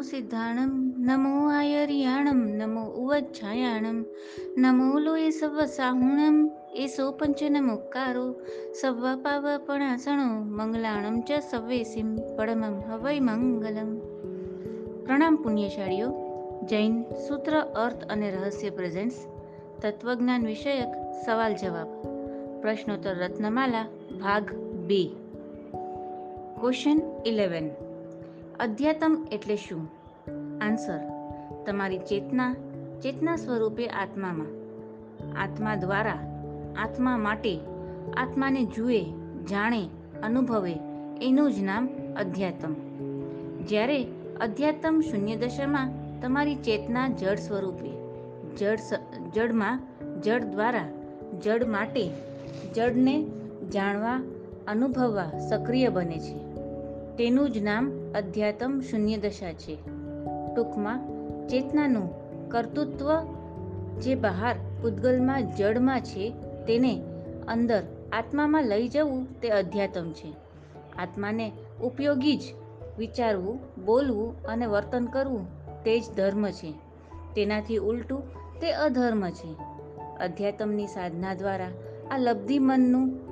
નમો આયર્યાણમ નમો ઉવચ્છાયાણમ નમો લોય serve સાહુણમ એસો પંચનમુક્કારો પાવ પણાસણો મંગલાણમ ચ સવેસીમ પડમમ હવૈ મંગલમ પ્રણામ પુણ્યશાળીઓ જૈન સૂત્ર અર્થ અને રહસ્ય પ્રેઝન્ટ્સ તત્વજ્ઞાન વિષયક સવાલ જવાબ પ્રશ્નોત્તર રત્નમાલા ભાગ બે ક્વેશ્ચન ઇલેવન અધ્યાત્મ એટલે શું? આન્સર તમારી ચેતના ચેતના સ્વરૂપે આત્મામાં. આત્મા દ્વારા, આત્મા માટે, આત્માને જુએ, જાણે, અનુભવે, એનું જ નામ અધ્યાત્મ. જ્યારે અધ્યાત્મ શૂન્ય દશામાં તમારી ચેતના જડ સ્વરૂપે, જડ જડમાં, જડ દ્વારા, જડ માટે, જડને જાણવા, અનુભવવા સક્રિય બને છે. તેનું જ નામ અધ્યાત્મ શૂન્ય દશા છે. ટૂંકમાં ચેતનાનું કર્તૃત્વ જે બહાર પૂતગલમાં જડમાં છે તેને અંદર આત્મામાં લઈ જવું તે અધ્યાત્મ છે. આત્માને ઉપયોગી જ વિચારવું, બોલવું અને વર્તન કરવું તે જ ધર્મ છે. તેનાથી ઉલટું તે અધર્મ છે. અધ્યાત્મની સાધના દ્વારા આ લબ્ધિ મનનું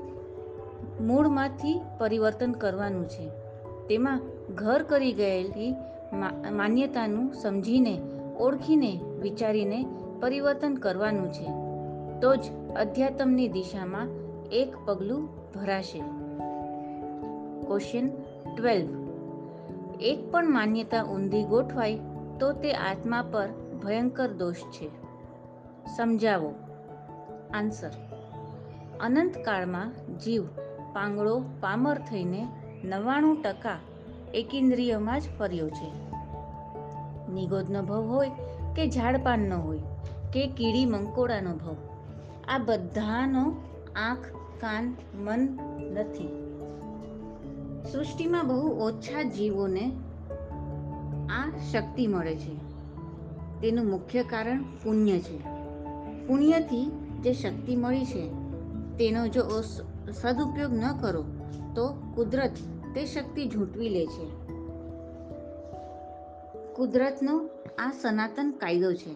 મૂળમાંથી પરિવર્તન કરવાનું છે. તેમાં ઘર કરી ગયેલી માન્યતાનું સમજીને, ઓળખીને, વિચારીને પરિવર્તન કરવાનું છે. તો જ અધ્યાત્મની દિશામાં એક પગલું ભરાશે. ક્વેશ્ચન ટ્વેલ્વ એક પણ માન્યતા ઊંધી ગોઠવાય તો તે આત્મા પર ભયંકર દોષ છે. સમજાવો. આન્સર અનંતકાળમાં જીવ પાંગળો પામર થઈને નવ્વાણું ટકા એકેન્દ્રિયમાં જ ફર્યો છે. નિગોદનો ભવ હોય કે ઝાડપાનનો હોય કે કીડી મંકોડાનો ભવ? આ બધાનો આંખ, કાન, મન નથી. સૃષ્ટિમાં બહુ ઓછા જીવોને આ શક્તિ મળે છે. તેનું મુખ્ય કારણ પુણ્ય છે. પુણ્યથી જે શક્તિ મળી છે, તેનો જો સદુપયોગ ન કરો, તો કુદરત તે શક્તિ ઝૂંટવી લે છે. કુદરતનો આ સનાતન કાયદો છે.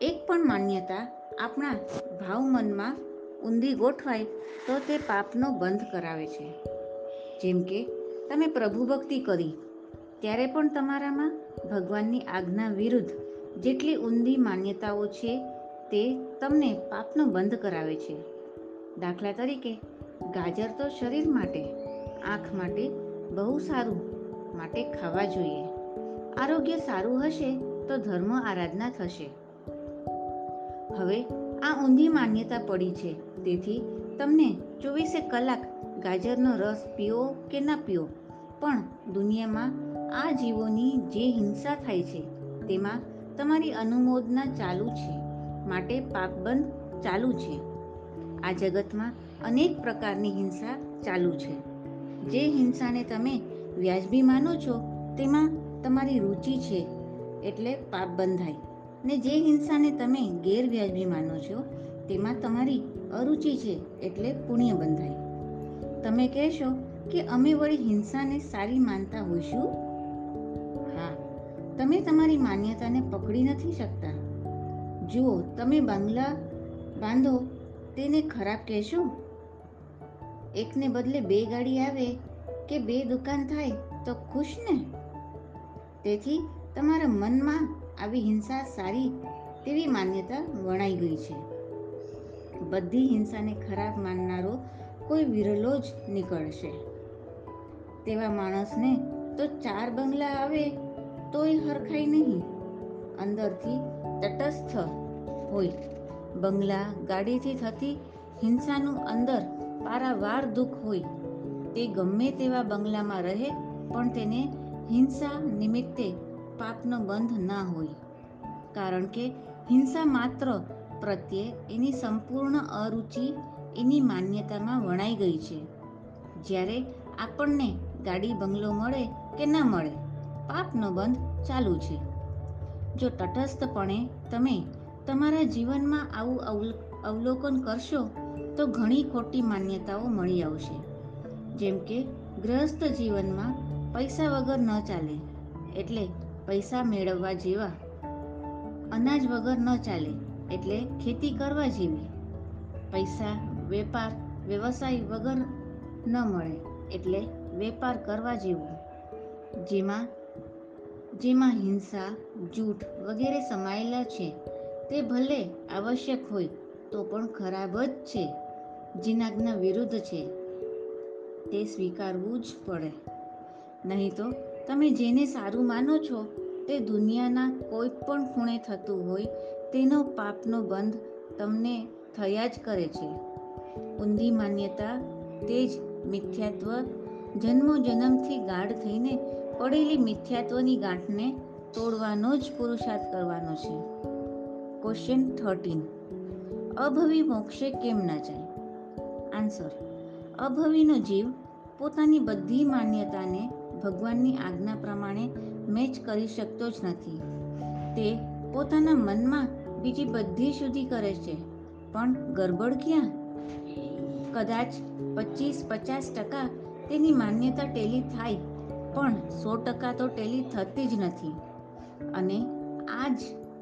એક પણ માન્યતા આપણા ભાવ મનમાં ઊંધી ગોઠવાય તો તે પાપનો બંધ કરાવે છે. જેમ કે, તમે પ્રભુ ભક્તિ કરી, ત્યારે પણ તમારામાં ભગવાનની આજ્ઞા વિરુદ્ધ જેટલી ઊંધી માન્યતાઓ છે તે તમને પાપનો બંધ કરાવે છે. દાખલા તરીકે, ગાજર તો શરીર માટે, આંખ માટે બહુ સારું માટે ખાવા જોઈએ. આરોગ્ય સારું હશે તો ધર્મ આરાધના થશે. હવે આ ઊંધી માન્યતા પડી છે. તેથી તમને ચોવીસે કલાક ગાજરનો રસ પીઓ કે ના પીઓ પણ દુનિયામાં આ જીવોની જે હિંસા થાય છે, તેમાં તમારી અનુમોદના ચાલુ છે, માટે પાપબંધ ચાલુ છે. આ જગતમાં અનેક પ્રકારની હિંસા ચાલુ છે. જે હિંસાને તમે વ્યાજબી માનો છો, તેમાં તમારી રુચિ છે એટલે પાપ બંધાય ને જે હિંસાને તમે ગેરવ્યાજબી માનો છો, તેમાં તમારી અરુચિ છે એટલે પુણ્ય બંધાય તમે કહેશો કે અમે વળી હિંસાને સારી માનતા હોઈશું? હા, તમે તમારી માન્યતાને પકડી નથી શકતા. જુઓ, તમે બંગલા બાંધો, તેને ખરાબ કહેશો? એકને બદલે બે ગાડી આવે કે બે દુકાન થાય તો ખુશ ને? તેથી તમારા મનમાં આવી હિંસા સારી તેવી માન્યતા વણાઈ ગઈ છે. બધી હિંસાને ખરાબ માનનારો કોઈ વિરલો જ નીકળશે. તેવા માણસને તો ચાર બંગલા આવે તોય હરખાય નહીં. અંદરથી તટસ્થ હોય. બંગલા ગાડીથી થતી હિંસાનું અંદર પારાવાર દુઃખ હોય. તે ગમે તેવા બંગલામાં રહે પણ તેને હિંસા નિમિત્તે પાપનો બંધ ના હોય. કારણ કે હિંસા માત્ર પ્રત્યે એની સંપૂર્ણ અરુચિ એની માન્યતામાં વણાઈ ગઈ છે. જ્યારે આપણને ગાડી બંગલો મળે કે ન મળે, પાપનો બંધ ચાલુ છે. જો તટસ્થપણે તમે તમારા જીવનમાં આવું અવલોકન કરશો, તો ઘણી ખોટી માન્યતાઓ મળી આવશે. જેમ કે ગ્રહસ્થ જીવનમાં પૈસા વગર ન ચાલે, એટલે પૈસા મેળવવા જેવા. અનાજ વગર ન ચાલે, એટલે ખેતી કરવા જેવી. પૈસા વેપાર, વ્યવસાય વગર ન મળે, એટલે વેપાર કરવા જેવું. જેમાં જેમાં હિંસા, જૂઠ વગેરે સમાયેલા છે, તે ભલે આવશ્યક હોય, તો પણ ખરાબ જ છે. જીનાજ્ઞા વિરુદ્ધ છે, તે સ્વીકારવું જ પડે. નહીં તો તમે જેને સારું માનો છો, તે દુનિયાના કોઈ પણ ખૂણે થતું હોય, તેનો પાપનો બંધ તમને થયા જ કરે છે. ઊંધી માન્યતા તે જ મિથ્યાત્વ જન્મો જન્મથી ગાઢ થઈને પડેલી મિથ્યાત્વની ગાંઠને તોડવાનો જ પુરુષાર્થ કરવાનો છે. ક્વેશ્ચન થર્ટીન અભવી મોક્ષે કેમ ન જાય? આન્સર અભવીનો જીવ પોતાની બધી માન્યતાને ભગવાનની આજ્ઞા પ્રમાણે મેચ કરી શકતો જ નથી. તે પોતાના મનમાં બીજી બધી શુદ્ધિ કરે છે. પણ ગરબડ ક્યાં? કદાચ પચીસ પચાસ ટકા તેની માન્યતા ટેલી થાય, પણ સો ટકા તો ટેલી થતી જ નથી. અને આ જ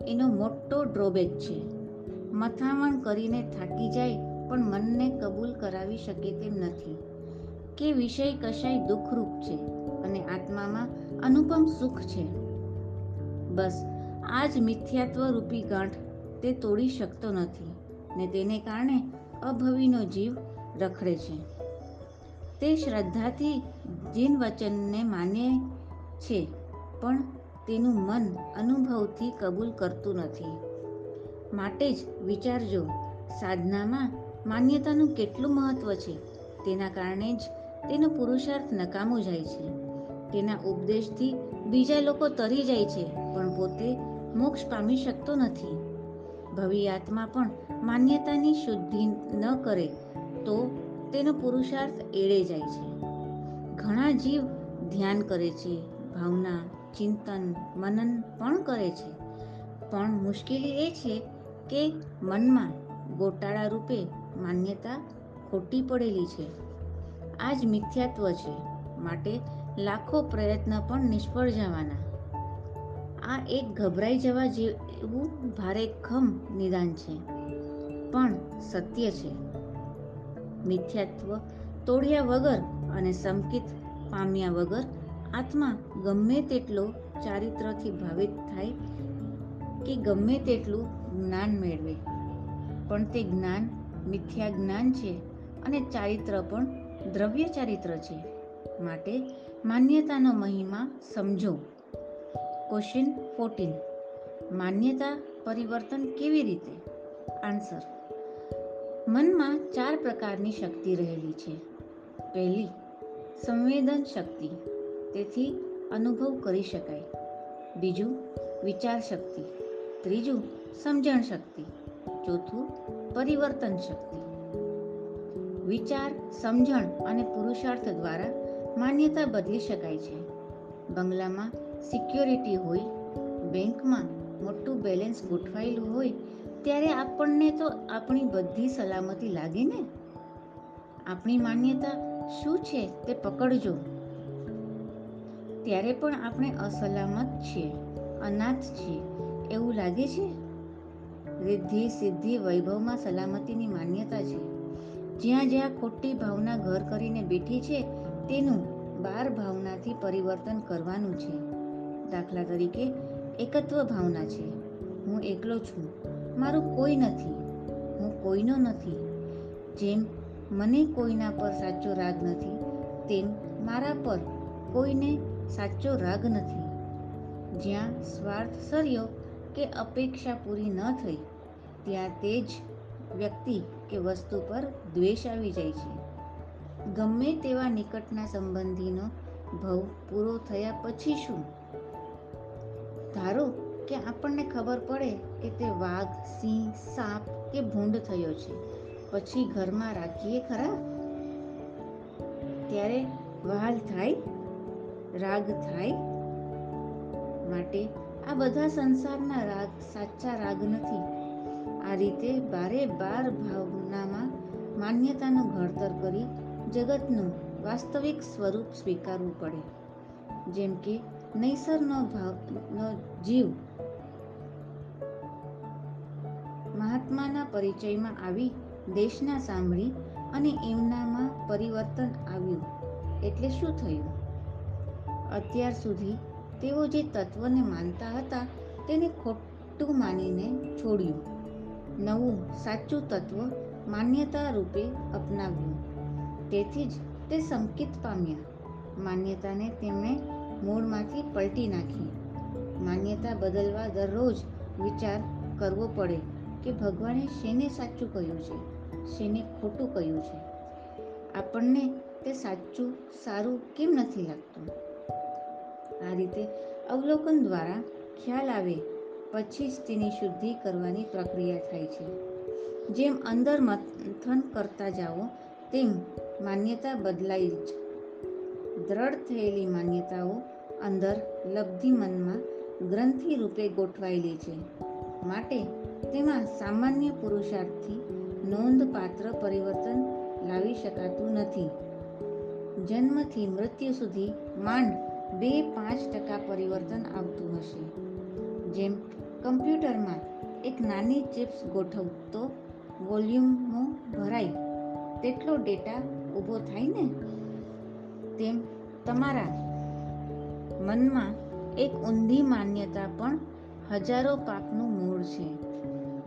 એનો મોટો ડ્રોબેક છે. મથામણ કરીને થાકી જાય, પણ મનને કબૂલ કરાવી શકે તેમ નથી. કે વિષય કશાય દુઃખરૂપ છે? અને આત્મામાં અનુપમ સુખ છે. બસ, આ જ મિથ્યાત્વ રૂપી ગાંઠ તે તોડી શકતો નથી ને તેને કારણે અભવીનો જીવ રખડે છે. તે શ્રદ્ધાથી જીન વચનને માને છે, પણ તેનું મન અનુભવથી કબૂલ કરતું નથી. માટે જ વિચારજો, સાધનામાં માન્યતાનું કેટલું મહત્વ છે? તેના કારણે જ તેનો પુરુષાર્થ નકામો જાય છે. તેના ઉપદેશથી બીજા લોકો તરી જાય છે, પણ પોતે મોક્ષ પામી શકતો નથી. ભવી આત્મા પણ માન્યતાની શુદ્ધિ ન કરે, તો તેનો પુરુષાર્થ એળે જાય છે. ઘણા જીવ ધ્યાન કરે છે, ભાવના, ચિંતન, મનન પણ કરે છે. પણ મુશ્કેલી એ છે કે મનમાં ગોટાળા રૂપે માન્યતા ખોટી પડેલી છે. આ જ મિથ્યાત્વ છે. માટે લાખો પ્રયત્ન પણ નિષ્ફળ જવાના. આ એક ગભરાઈ જવા જેવું ભારે ખમ નિદાન છે, પણ સત્ય છે. મિથ્યાત્વ તોડ્યા વગર અને સંકિત પામ્યા વગર આત્મા ગમે તેટલો ચારિત્રથી ભાવિત થાય કે ગમે તેટલું જ્ઞાન મેળવે. પણ તે જ્ઞાન મિથ્યા જ્ઞાન છે અને ચારિત્ર પણ દ્રવ્ય ચારિત્ર છે. માટે માન્યતાનો મહિમા સમજો. ક્વેશ્ચન ફોર્ટીન માન્યતા પરિવર્તન કેવી રીતે? આન્સર મનમાં ચાર પ્રકારની શક્તિ રહેલી છે. પહેલી, સંવેદન શક્તિ. તેથી અનુભવ કરી શકાય. બીજું, વિચાર શક્તિ. ત્રીજું, સમજણ શક્તિ. ચોથું, પરિવર્તન શક્તિ. વિચાર, સમજણ અને પુરુષાર્થ દ્વારા માન્યતા બદલી શકાય છે. બંગલામાં સિક્યોરિટી હોય, બેંકમાં મોટું બેલેન્સ ગોઠવાયેલું હોય, ત્યારે આપણને તો આપણી બધી સલામતી લાગે ને? આપણી માન્યતા શું છે તે પકડજો. ત્યારે પણ આપણે અસલામત છીએ, અનાથ છીએ, એવું લાગે છે? રિદ્ધિ સિદ્ધિ વૈભવમાં સલામતીની માન્યતા છે. જ્યાં જ્યાં ખોટી ભાવના ઘર કરીને બેઠી છે તેનું બાર ભાવનાથી પરિવર્તન કરવાનું છે. દાખલા તરીકે, એકત્વ ભાવના છે. હું એકલો છું. મારું કોઈ નથી. હું કોઈનો નથી. જેમ મને કોઈના પર સાચો રાગ નથી, તેમ મારા પર કોઈને સાચો રાગ નથી. જ્યાં સ્વાર્થ સર્યો કે અપેક્ષા પૂરી ન થઈ, ત્યાં તે જ વ્યક્તિ કે વસ્તુ પર દ્વેષ આવી જાય છે. ગમે તેવા નિકટના સંબંધીનો ભવ પૂરો થયા પછી શું? ધારો કે આપણને ખબર પડે કે તે વાઘ, સિંહ, સાપ કે ભૂંડ થયો છે. પછી ઘરમાં રાખીએ ખરા? ત્યારે વહાલ થાય, રાગ થાય માટે આ બધા સંસારના રાગ સાચા રાગ નથી. આ રીતે બારે બાર ભાવનામાં માન્યતાનું ઘડતર કરી જગતનું વાસ્તવિક સ્વરૂપ સ્વીકારવું પડે. જેમ કે નૈસરનો ભાવનો જીવ મહાત્માના પરિચયમાં આવી, દેશના સાંભળી અને એમનામાં પરિવર્તન આવ્યું. એટલે શું થયું? અત્યાર સુધી તેઓ જે તત્વને માનતા હતા, તેને ખોટું માનીને છોડ્યું. નવું સાચું તત્વ માન્યતા રૂપે અપનાવ્યું. તેથી જ તે સંકિત પામ્યા. માન્યતાને તેમણે મૂળમાંથી પલટી નાખી. માન્યતા બદલવા દરરોજ વિચાર કરવો પડે કે ભગવાને શેને સાચું કહ્યું છે, શેને ખોટું કહ્યું છે? આપણને તે સાચું, સારું કેમ નથી લાગતું? આ રીતે અવલોકન દ્વારા ખ્યાલ આવે, પછી જ તેની શુદ્ધિ કરવાની પ્રક્રિયા થાય છે. જેમ અંદર મંથન કરતા જાઓ, તેમ માન્યતા બદલાઈ જ. દ્રઢ થયેલી માન્યતાઓ અંદર લબ્ધિ મનમાં ગ્રંથિ રૂપે ગોઠવાયેલી છે. માટે તેમાં સામાન્ય પુરુષાર્થથી નોંધપાત્ર પરિવર્તન લાવી શકાતું નથી. જન્મથી મૃત્યુ સુધી માંડ બે પાંચ ટકા પરિવર્તન આવતું હશે. જેમ કમ્પ્યુટરમાં એક નાની ચિપ્સ ગોઠવતો વોલ્યુમો ભરાય, તેટલો ડેટા ઊભો થાય ને તેમ તમારા મનમાં એક ઊંધી માન્યતા પણ હજારો પાપનું મૂળ છે.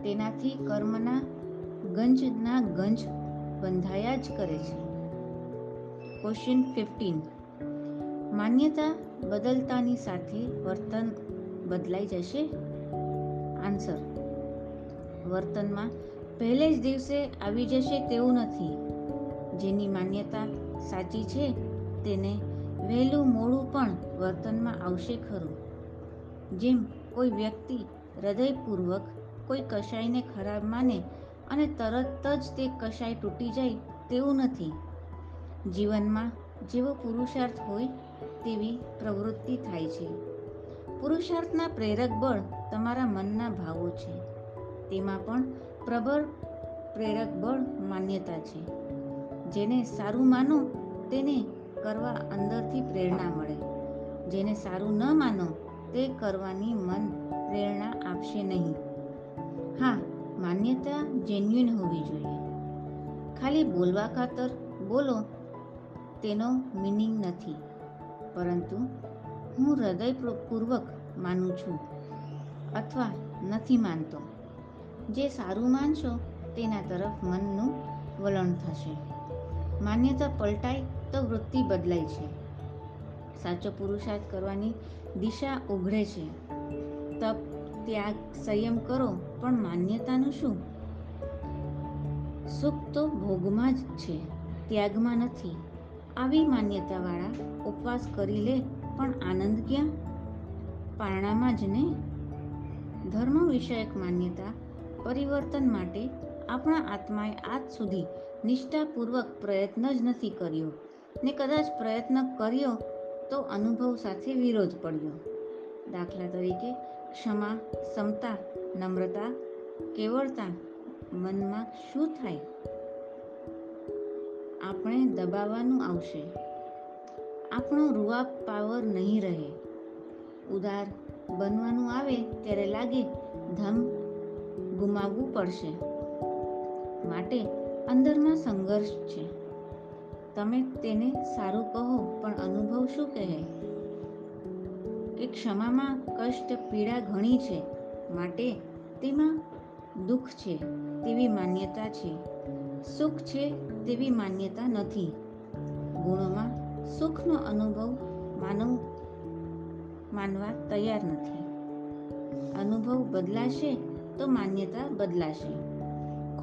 તેનાથી કર્મના ગંજના ગંજ બંધાયા જ કરે છે. ક્વેશ્ચન ફિફ્ટીન માન્યતા બદલતાની સાથે વર્તન બદલાઈ જશે? આન્સર વર્તનમાં પહેલે જ દિવસે આવી જશે તેવું નથી. જેની માન્યતા સાચી છે, તેને વહેલું મોડું પણ વર્તનમાં આવશે ખરું. જેમ કોઈ વ્યક્તિ હૃદયપૂર્વક કોઈ કશાયને ખરાબ માને અને તરત જ તે કશાય તૂટી જાય તેવું નથી. જીવનમાં જેવો પુરુષાર્થ હોય તેવી પ્રવૃત્તિ થાય છે. પુરુષાર્થના પ્રેરક બળ તમારા મનના ભાવો છે. તેમાં પણ પ્રબળ પ્રેરક બળ માન્યતા છે. જેને સારું માનો, તેને કરવા અંદરથી પ્રેરણા મળે. જેને સારું ન માનો, તે કરવાની મન પ્રેરણા આપશે નહીં. હા, માન્યતા જેન્યુઇન હોવી જોઈએ. ખાલી બોલવા ખાતર બોલો, તેનો મિનિંગ નથી. પરંતુ હું હૃદયપૂર્વક માનું છું, અથવા નથી માનતો. જે સારું માનશો, તેના તરફ મનનું વલણ થશે. માન્યતા પલટાય તો વૃત્તિ બદલાય છે. સાચો પુરુષાર્થ કરવાની દિશા ઉઘડે છે. તપ, ત્યાગ, સંયમ કરો, પણ માન્યતાનું શું? સુખ તો ભોગમાં જ છે, ત્યાગમાં નથી. આવી માન્યતાવાળા ઉપવાસ કરી લે, પણ આનંદ ક્યાં? પારણામાં જ ને? ધર્મ વિષયક માન્યતા પરિવર્તન માટે આપણા આત્માએ આજ સુધી નિષ્ઠાપૂર્વક પ્રયત્ન જ નથી કર્યો ને કદાચ પ્રયત્ન કર્યો તો અનુભવ સાથે વિરોધ પડ્યો. દાખલા તરીકે ક્ષમા, સમતા, નમ્રતા, કેવળતા, મનમાં શું થાય? આપણે દબાવવાનું આવશે. આપણો રૂઆ પાવર નહીં રહે. ઉદાર બનવાનું આવે ત્યારે લાગે, ધમ ગુમાવવું પડશે. માટે અંદરમાં સંઘર્ષ છે. તમે તેને સારું કહો, પણ અનુભવ શું કહે? કે ક્ષમામાં કષ્ટ પીડા ઘણી છે, માટે તેમાં દુઃખ છે, તેવી માન્યતા છે. સુખ છે, તેવી માન્યતા નથી. ગુણોમાં સુખનો અનુભવ માનવ માનવા તૈયાર નથી. અનુભવ બદલાશે તો માન્યતા બદલાશે.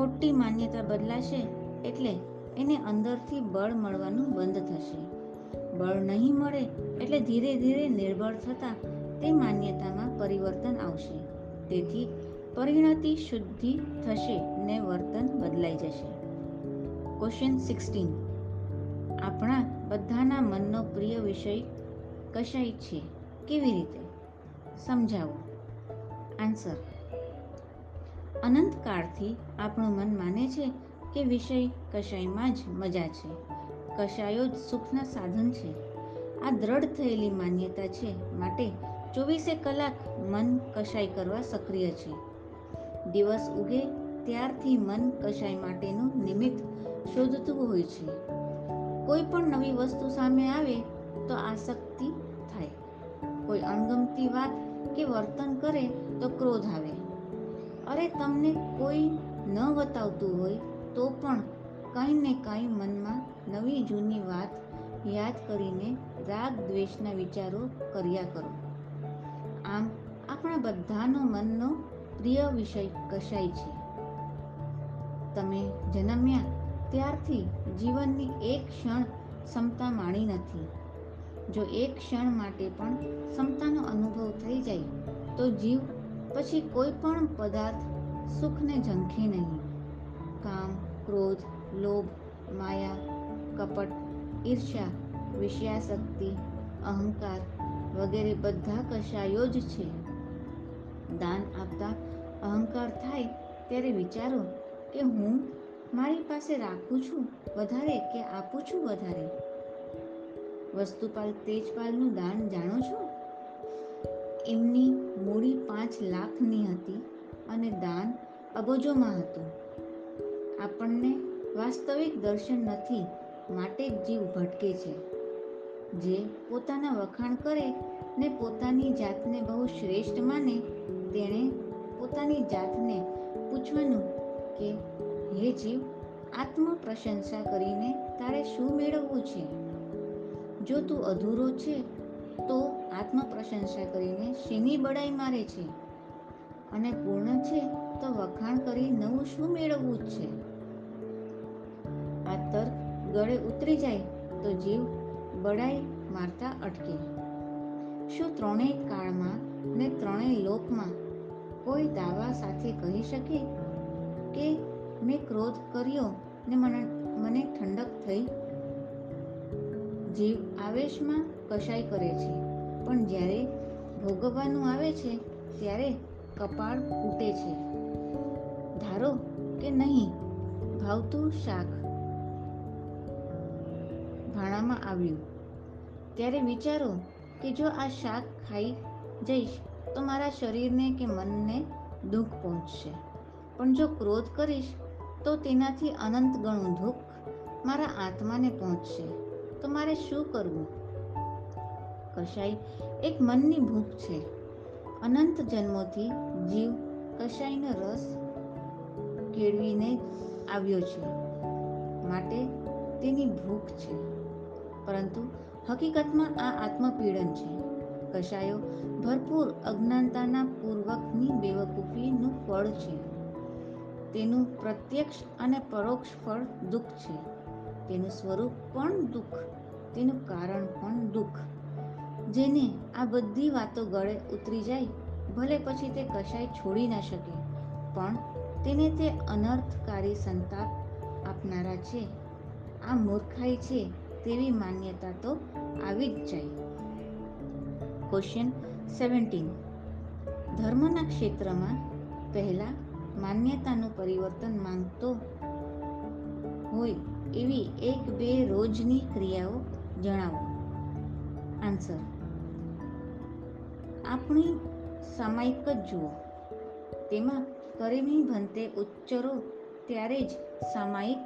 ખોટી માન્યતા બદલાશે એટલે એને અંદરથી બળ મળવાનું બંધ થશે. બળ નહીં મળે એટલે ધીરે ધીરે નિર્બળ થતાં તે માન્યતામાં પરિવર્તન આવશે. તેથી પરિણતિ શુદ્ધિ થશે ને વર્તન બદલાઈ જશે. ક્વેશ્ચન સિક્સટીન આપણા બધાના મનનો પ્રિય વિષય કશાય છે? કેવી રીતે? સમજાવો. આન્સર અનંતકાળથી આપણું મન માને છે કે વિષય કશાયમાં જ મજા છે. કશાયો જ સુખના સાધન છે. આ દ્રઢ થયેલી માન્યતા છે માટે ચોવીસે કલાક મન કશાય કરવા સક્રિય છે. દિવસ ઉગે ત્યારથી મન કશાય માટેનું નિમિત્ત શોધતું હોય છે. કોઈ પણ નવી વસ્તુ સામે આવે તો આસક્તિ થાય. કોઈ અણગમતી વાત કે વર્તન કરે તો ક્રોધ આવે. અરે તમને કોઈ ન બતાવતું હોય તો પણ કંઈ ને કંઈ મનમાં નવી જૂની વાત યાદ કરીને રાગ દ્વેષના વિચારો કર્યા કરો. આમ આપણા બધાનો મનનો પ્રિય વિષય કશાય છે. તમે જન્મ્યા ત્યારથી જીવનની એક ક્ષણ ક્ષમતા માણી નથી. જો એક ક્ષણ માટે પણ ક્ષમતાનો અનુભવ થઈ જાય તો જીવ પછી કોઈ પણ પદાર્થ સુખને ઝંખે નહીં. કામ, ક્રોધ, લોભ, માયા, કપટ, ઈર્ષ્યા વિષયાશક્તિ અહંકાર વગેરે બધા કશાયો જ છે. દાન આપતા અહંકાર થાય ત્યારે વિચારો કે હું મારી પાસે રાખું છું વધારે કે આપું છું વધારે? વસ્તુપાલ તેજપાલનું દાન જાણો છો? એમની મૂડી પાંચ લાખની હતી અને દાન અબજોમાં હતું. આપણને વાસ્તવિક દર્શન નથી, માટે જીવ ભટકે છે. જે પોતાના વખાણ કરે ને પોતાની જાતને બહુ શ્રેષ્ઠ માને, તેણે પોતાની જાતને પૂછવાનું કે, હે જીવ આત્મ પ્રશંસા કરીને તારે શું મેળવવું છે? જો તું અધૂરો છે તો આત્મ પ્રશંસા કરીને શેની બડાઈ મારે છે? અને પૂર્ણ છે તો વખાણ કરી નવું શું મેળવવું જ છે? આ તર્ક ગળે ઉતરી જાય તો જીવ બડાઈ મારતા અટકે. શું ત્રણેય કાળમાં ને ત્રણેય લોકમાં કોઈ દાવા સાથે કહી શકે કે મેં ક્રોધ કર્યો ને મને મને ઠંડક થઈ? જીવ આવેશમાં કશાય કરે છે. પણ જ્યારે ભોગવવાનું આવે છે, ત્યારે કપાળ ફૂટે છે. ધારો કે નહીં, ભાવતું શાક ભાણામાં આવ્યું. ત્યારે વિચારો કે જો આ શાક ખાઈ જઈશ, તો મારા શરીરને કે મનને દુઃખ પહોંચશે. પણ જો ક્રોધ કરીશ, તો તેનાથી અનંત ગણું દુઃખ મારા આત્માને પહોંચશે. તો મારે શું કરવું? કશાય એક મનની ભૂખ છે. અનંત જન્મોથી જીવ કશાયનો રસ કેળવીને આવ્યો છે માટે તેની ભૂખ છે. પરંતુ હકીકતમાં આ આત્મપીડન છે. કશાયો ભરપૂર અજ્ઞાનતાના પૂર્વકની બેવકૂફીનું ફળ છે. તેનું પ્રત્યક્ષ અને પરોક્ષ ફળ દુઃખ છે. તેનું સ્વરૂપ પણ દુઃખ, તેનું કારણ પણ દુઃખ. જેને આ બધી વાતો ગળે ઉતરી જાય, ભલે પછી તે કશાય છોડી ના શકે. પણ તેને તે અનર્થકારી સંતાપ આપનારા છે. આ મૂર્ખાઈ છે તેવી માન્યતા તો આવી જ જાય. ક્વેશ્ચન સેવન્ટીન ધર્મના ક્ષેત્રમાં પહેલા માન્યતાનું પરિવર્તન માંગતો હોય એવી એક બે રોજની ક્રિયાઓ જણાવો. આન્સર આપણી સામાયિક જ જુઓ. તેમાં કરેમી ભંતે ઉચ્ચરો ત્યારે જ સામાયિક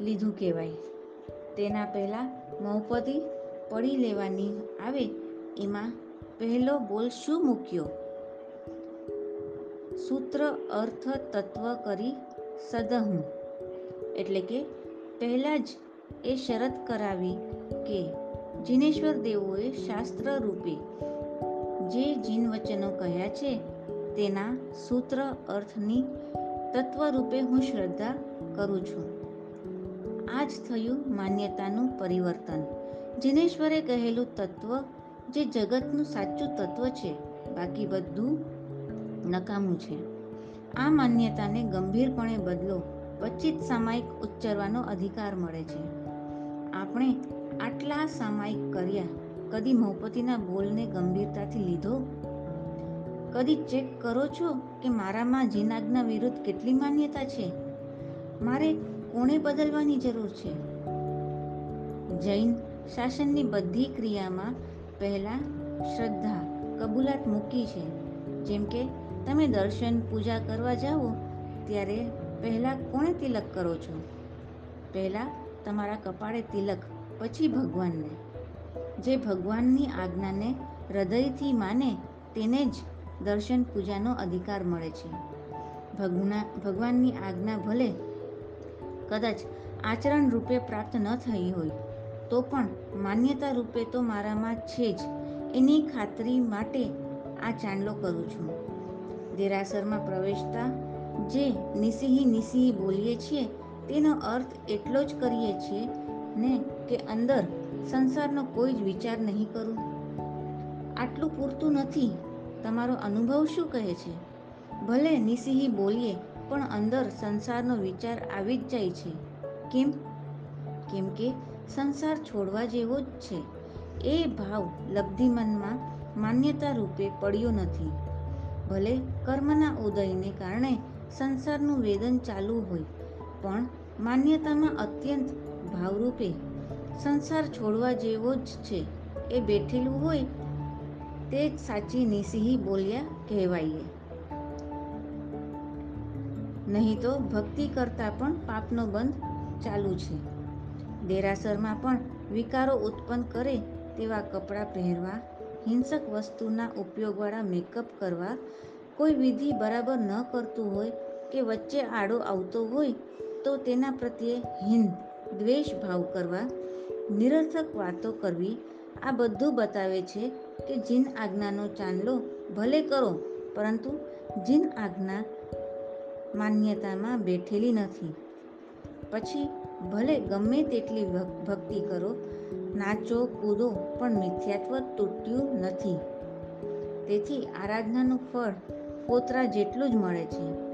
લીધું કહેવાય. તેના પહેલાં મૌપદી પડી લેવાની આવે એમાં પહેલો બોલ શું મૂક્યો? સૂત્ર અર્થ તત્વ કરી સદહું. એટલે કે પહેલાં જ એ શરત કરાવી કે જીનેશ્વર દેવોએ શાસ્ત્ર રૂપે જે જીન વચનો કહ્યા છે, તેના સૂત્ર અર્થની તત્વ રૂપે હું શ્રદ્ધા કરું છું. આ જ થયું માન્યતાનું પરિવર્તન. જીનેશ્વરે કહેલું તત્વ જે જગતનું સાચું તત્વ છે, બાકી બધું નકામું છે. આ માન્યતાને ગંભીરપણે બદલો પછી સામાયિક ઉચ્ચરવાનો અધિકાર મળે છે. આપણે આટલા સામાયિક કર્યા, કદી મૌપતિના બોલને ગંભીરતાથી લીધો? કદી ચેક કરો છો કે મારામાં જીનાજ્ઞા વિરુદ્ધ કેટલી માન્યતા છે? મારે કોણે બદલવાની જરૂર છે? જૈન શાસનની બધી ક્રિયામાં પહેલાં શ્રદ્ધા, કબૂલાત મૂકી છે. જેમ કે, તમે દર્શન, પૂજા કરવા જાઓ, ત્યારે પહેલાં કોણે તિલક કરો છો? પહેલાં તમારા કપાળે તિલક પછી ભગવાનને. જે ભગવાનની આજ્ઞાને હૃદયથી માને, તેને જ દર્શન પૂજાનો અધિકાર મળે છે. ભગના, ભગવાનની આજ્ઞા ભલે કદાચ આચરણ રૂપે પ્રાપ્ત ન થઈ હોય, તો પણ માન્યતા રૂપે તો મારામાં છે જ. એની ખાતરી માટે આ ચાંદલો કરું છું. દેરાસરમાં પ્રવેશતા જે નિસિહી નિસિહી બોલીએ છીએ, તેનો અર્થ એટલો જ કરીએ છીએ ને કે અંદર સંસારનો કોઈ જ વિચાર નહીં કરું? આટલું પૂરતું નથી. તમારો અનુભવ શું કહે છે? ભલે નિસીહી બોલીએ, પણ અંદર સંસારનો વિચાર આવી જ જાય છે. કેમ? કેમ કે સંસાર છોડવા જેવો જ છે. એ ભાવ લબ્ધિ મનમાં માન્યતા રૂપે પડ્યો નથી. ભલે કર્મના ઉદયને કારણે સંસારનું વેદન ચાલુ હોય, પણ માન્યતામાં અત્યંત ભાવરૂપે સંસાર છોડવા જેવો જ છે. એ બેઠેલું હોય તે જ સાચી નિસિંહી બોલ્યા કહેવાય નહીં તો ભક્તિ કરતાં પણ પાપનો બંધ ચાલુ છે. દેરાસરમાં પણ વિકારો ઉત્પન્ન કરે તેવા કપડાં પહેરવા, હિંસક વસ્તુના ઉપયોગવાળા મેકઅપ કરવા, કોઈ વિધિ બરાબર ન કરતું હોય કે વચ્ચે આડો આવતો હોય તો તેના પ્રત્યે હિંદ દ્વેષ ભાવ કરવા નિરર્થક વાતો કરવી, આ બધું બતાવે છે કે જીન આજ્ઞાનો ચાંદલો ભલે કરો, પરંતુ જીન આજ્ઞા માન્યતામાં બેઠેલી નથી. પછી ભલે ગમે તેટલી ભક્તિ કરો, નાચો, કૂદો, પણ મિથ્યાત્વ તૂટ્યું નથી. તેથી આરાધનાનું ફળ પોતરા જેટલું જ મળે છે.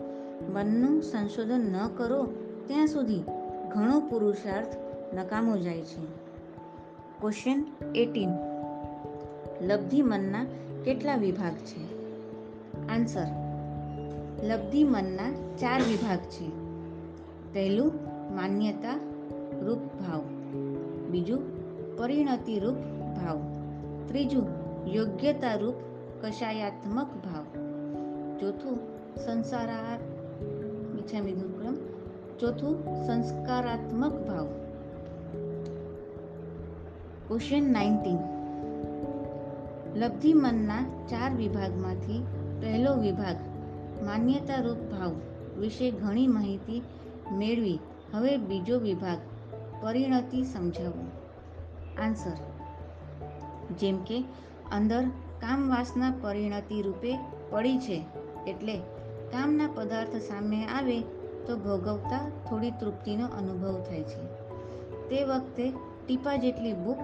મનનું સંશોધન ન કરો ત્યાં સુધી ઘણો પુરુષાર્થ નકામો જાય છે. ક્વેશ્ચન એટીન લબ્ધિ મનના કેટલા વિભાગ છે? આન્સર લબ્ધિ મનના ચાર વિભાગ છે. પહેલું, માન્યતા રૂપ ભાવ. બીજું પરિણતિ રૂપ ભાવ. ત્રીજું યોગ્યતા રૂપ કષાયાત્મક ભાવ. ચોથું સંસારા દુર્ગમ ચોથું સંસ્કારાત્મક ભાવ. ક્વેશ્ચન નાઇન્ટીન લબ્ધિ મનના ચાર વિભાગમાંથી પહેલો વિભાગ, માન્યતારૂપ ભાવ વિશે ઘણી માહિતી મેળવી. હવે બીજો વિભાગ, પરિણતિ સમજાવો. આન્સર જેમ કે, અંદર કામવાસના પરિણતિ રૂપે પડી છે, એટલે કામના પદાર્થ સામે આવે તો ભોગવતા થોડી તૃપ્તિનો અનુભવ થાય છે. તે વખતે ટીપા જેટલી ભૂખ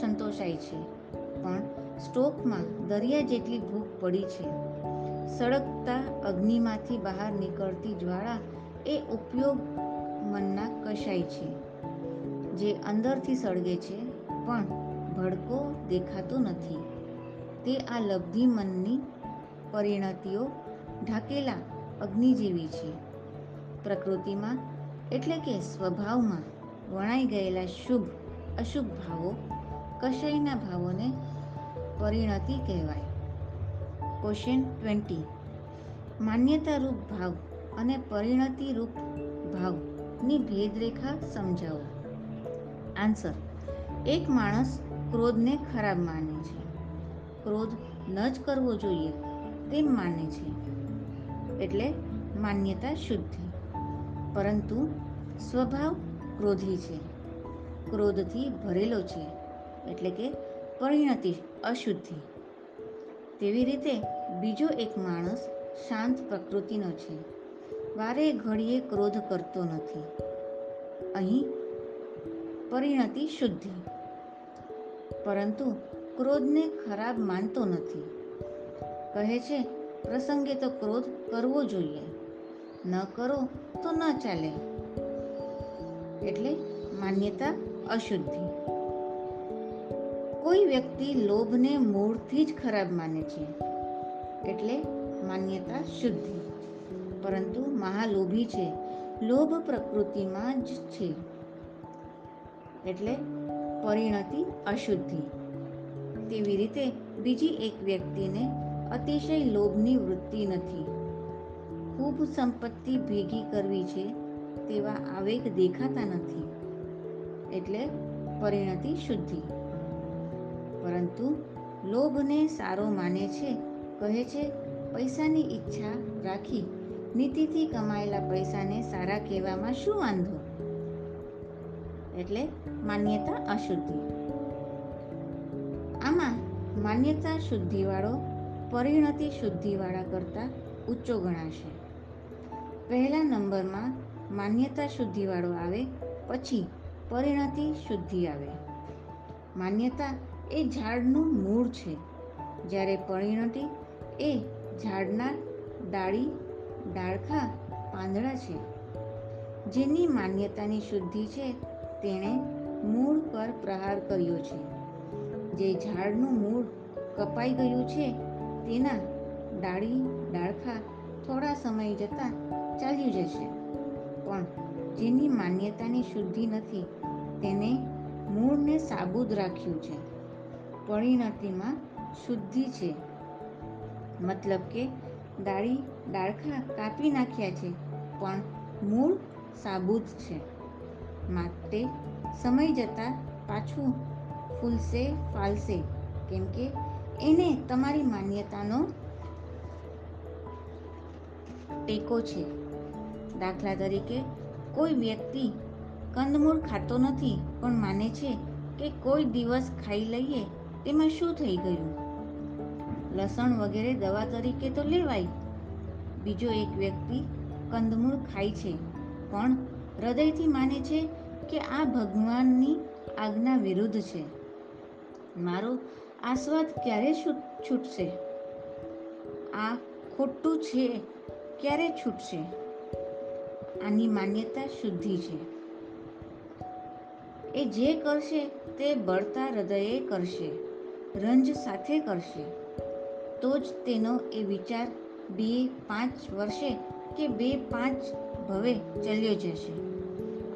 સંતોષાય છે, પણ સ્ટોકમાં દરિયા જેટલી ભૂખ પડી છે. સળગતા અગ્નિમાંથી બહાર નીકળતી જ્વાળા એ ઉપયોગ મનના કશાય છે, જે અંદરથી સળગે છે, પણ ભડકો દેખાતો નથી. તે આ લબ્ધિ મનની પરિણતિઓ ઢાકેલા અગ્નિ જેવી છે. પ્રકૃતિમાં એટલે કે સ્વભાવમાં વણાઈ ગયેલા શુભ, અશુભ ભાવો કશાયના ભાવોને પરિણતિ કહેવાય. ક્વેશ્ચન ટ્વેન્ટી માન્યતારૂપ ભાવ અને પરિણતિરૂપ ભાવની ભેદરેખા સમજાવો. આન્સર એક માણસ ક્રોધને ખરાબ માને છે. ક્રોધ ન જ કરવો જોઈએ, તેમ માને છે. એટલે માન્યતા શુદ્ધિ. પરંતુ સ્વભાવ ક્રોધી છે. ક્રોધથી ભરેલો છે, એટલે કે પરિણતિ અશુદ્ધિ. તેવી રીતે બીજો એક માણસ શાંત પ્રકૃતિનો છે. વારે ઘડીએ ક્રોધ કરતો નથી. અહીં પરિણતિ શુદ્ધિ. પરંતુ ક્રોધને ખરાબ માનતો નથી. કહે છે, પ્રસંગે તો ક્રોધ કરવો જોઈએ. ન કરો તો ન ચાલે. એટલે માન્યતા અશુદ્ધિ. કોઈ વ્યક્તિ લોભને મૂળથી જ ખરાબ માને છે, એટલે માન્યતા શુદ્ધિ. પરંતુ મહાલોભી છે, લોભ પ્રકૃતિમાં જ છે. એટલે પરિણતિ અશુદ્ધિ. તેવી રીતે બીજી એક વ્યક્તિને અતિશય લોભની વૃત્તિ નથી. ખૂબ સંપત્તિ ભેગી કરવી છે તેવા આવેગ દેખાતા નથી. એટલે પરિણતિ શુદ્ધિ. પરંતુ લોભને સારો માને છે, કહે છે, પૈસાની ઈચ્છા રાખી નીતિથી કમાયેલા પૈસાને સારા કહેવામાં શું વાંધો? એટલે માન્યતા અશુદ્ધિ. આમાં માન્યતા શુદ્ધિવાળો પરિણતિ શુદ્ધિવાળા કરતાં ઊંચો ગણાશે. પહેલા નંબરમાં માન્યતા શુદ્ધિવાળો આવે, પછી પરિણતિ શુદ્ધિ આવે. માન્યતા એ ઝાડનું મૂળ છે. જ્યારે પરિણતિ એ ઝાડના ડાળી, ડાળખા, પાંદડા છે. જેની માન્યતાની શુદ્ધિ છે, તેણે મૂળ પર પ્રહાર કર્યો છે. જે ઝાડનું મૂળ કપાઈ ગયું છે, તેના ડાળી, ડાળખા થોડા સમય જતાં ચાલ્યું જશે. પણ જેની માન્યતાની શુદ્ધિ નથી, તેને મૂળને સાબુદ રાખ્યું છે. પરિણતિમાં શુદ્ધિ છે. મતલબ કે દાળી દાળખા કાપી નાખ્યા છે, પણ મૂળ સાબુત છે. માટે સમય જતાં પાછું ફૂલશે, ફાલશે, કેમ કે એને તમારી માન્યતાનો ટેકો છે. દાખલા તરીકે, કોઈ વ્યક્તિ કંદમૂળ ખાતો નથી, પણ માને છે કે કોઈ દિવસ ખાઈ લઈએ, તેમાં શું થઈ ગયું? લસણ વગેરે દવા તરીકે તો લેવાય. બીજો એક વ્યક્તિ કંદમૂળ ખાય છે, પણ હૃદયથી માને છે કે આ ભગવાનની આજ્ઞા વિરુદ્ધ છે. મારો આસ્વાદ સ્વાદ ક્યારે છૂટશે? આ ખોટું છે, ક્યારે છૂટશે? આની માન્યતા શુદ્ધિ છે. એ જે કરશે તે બળતા હૃદયે કરશે, રંજ સાથે કરશે. તો જ તેનો એ વિચાર બે પાંચ વર્ષે કે બે પાંચ ભવે ચલ્યો જશે.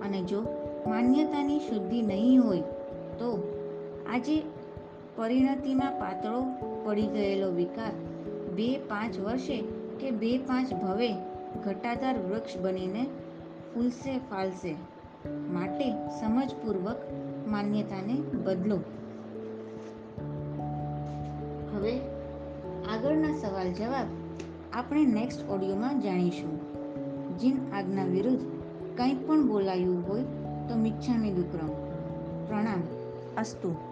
અને જો માન્યતાની શુદ્ધિ નહીં હોય, તો આજે પરિણતિમાં પાતળો પડી ગયેલો વિકાર બે પાંચ વર્ષે કે બે પાંચ ભવે ઘટાદાર વૃક્ષ બનીને ફૂલશે, ફાલશે માટે સમજપૂર્વક માન્યતાને બદલો. હવે આગળના સવાલ જવાબ આપણે નેક્સ્ટ ઓડિયોમાં જાણીશું. જીન આજ્ઞા વિરુદ્ધ કંઈ પણ બોલાયું હોય તો મિચ્છામી દુક્રમ. પ્રણામ, અસ્તુ.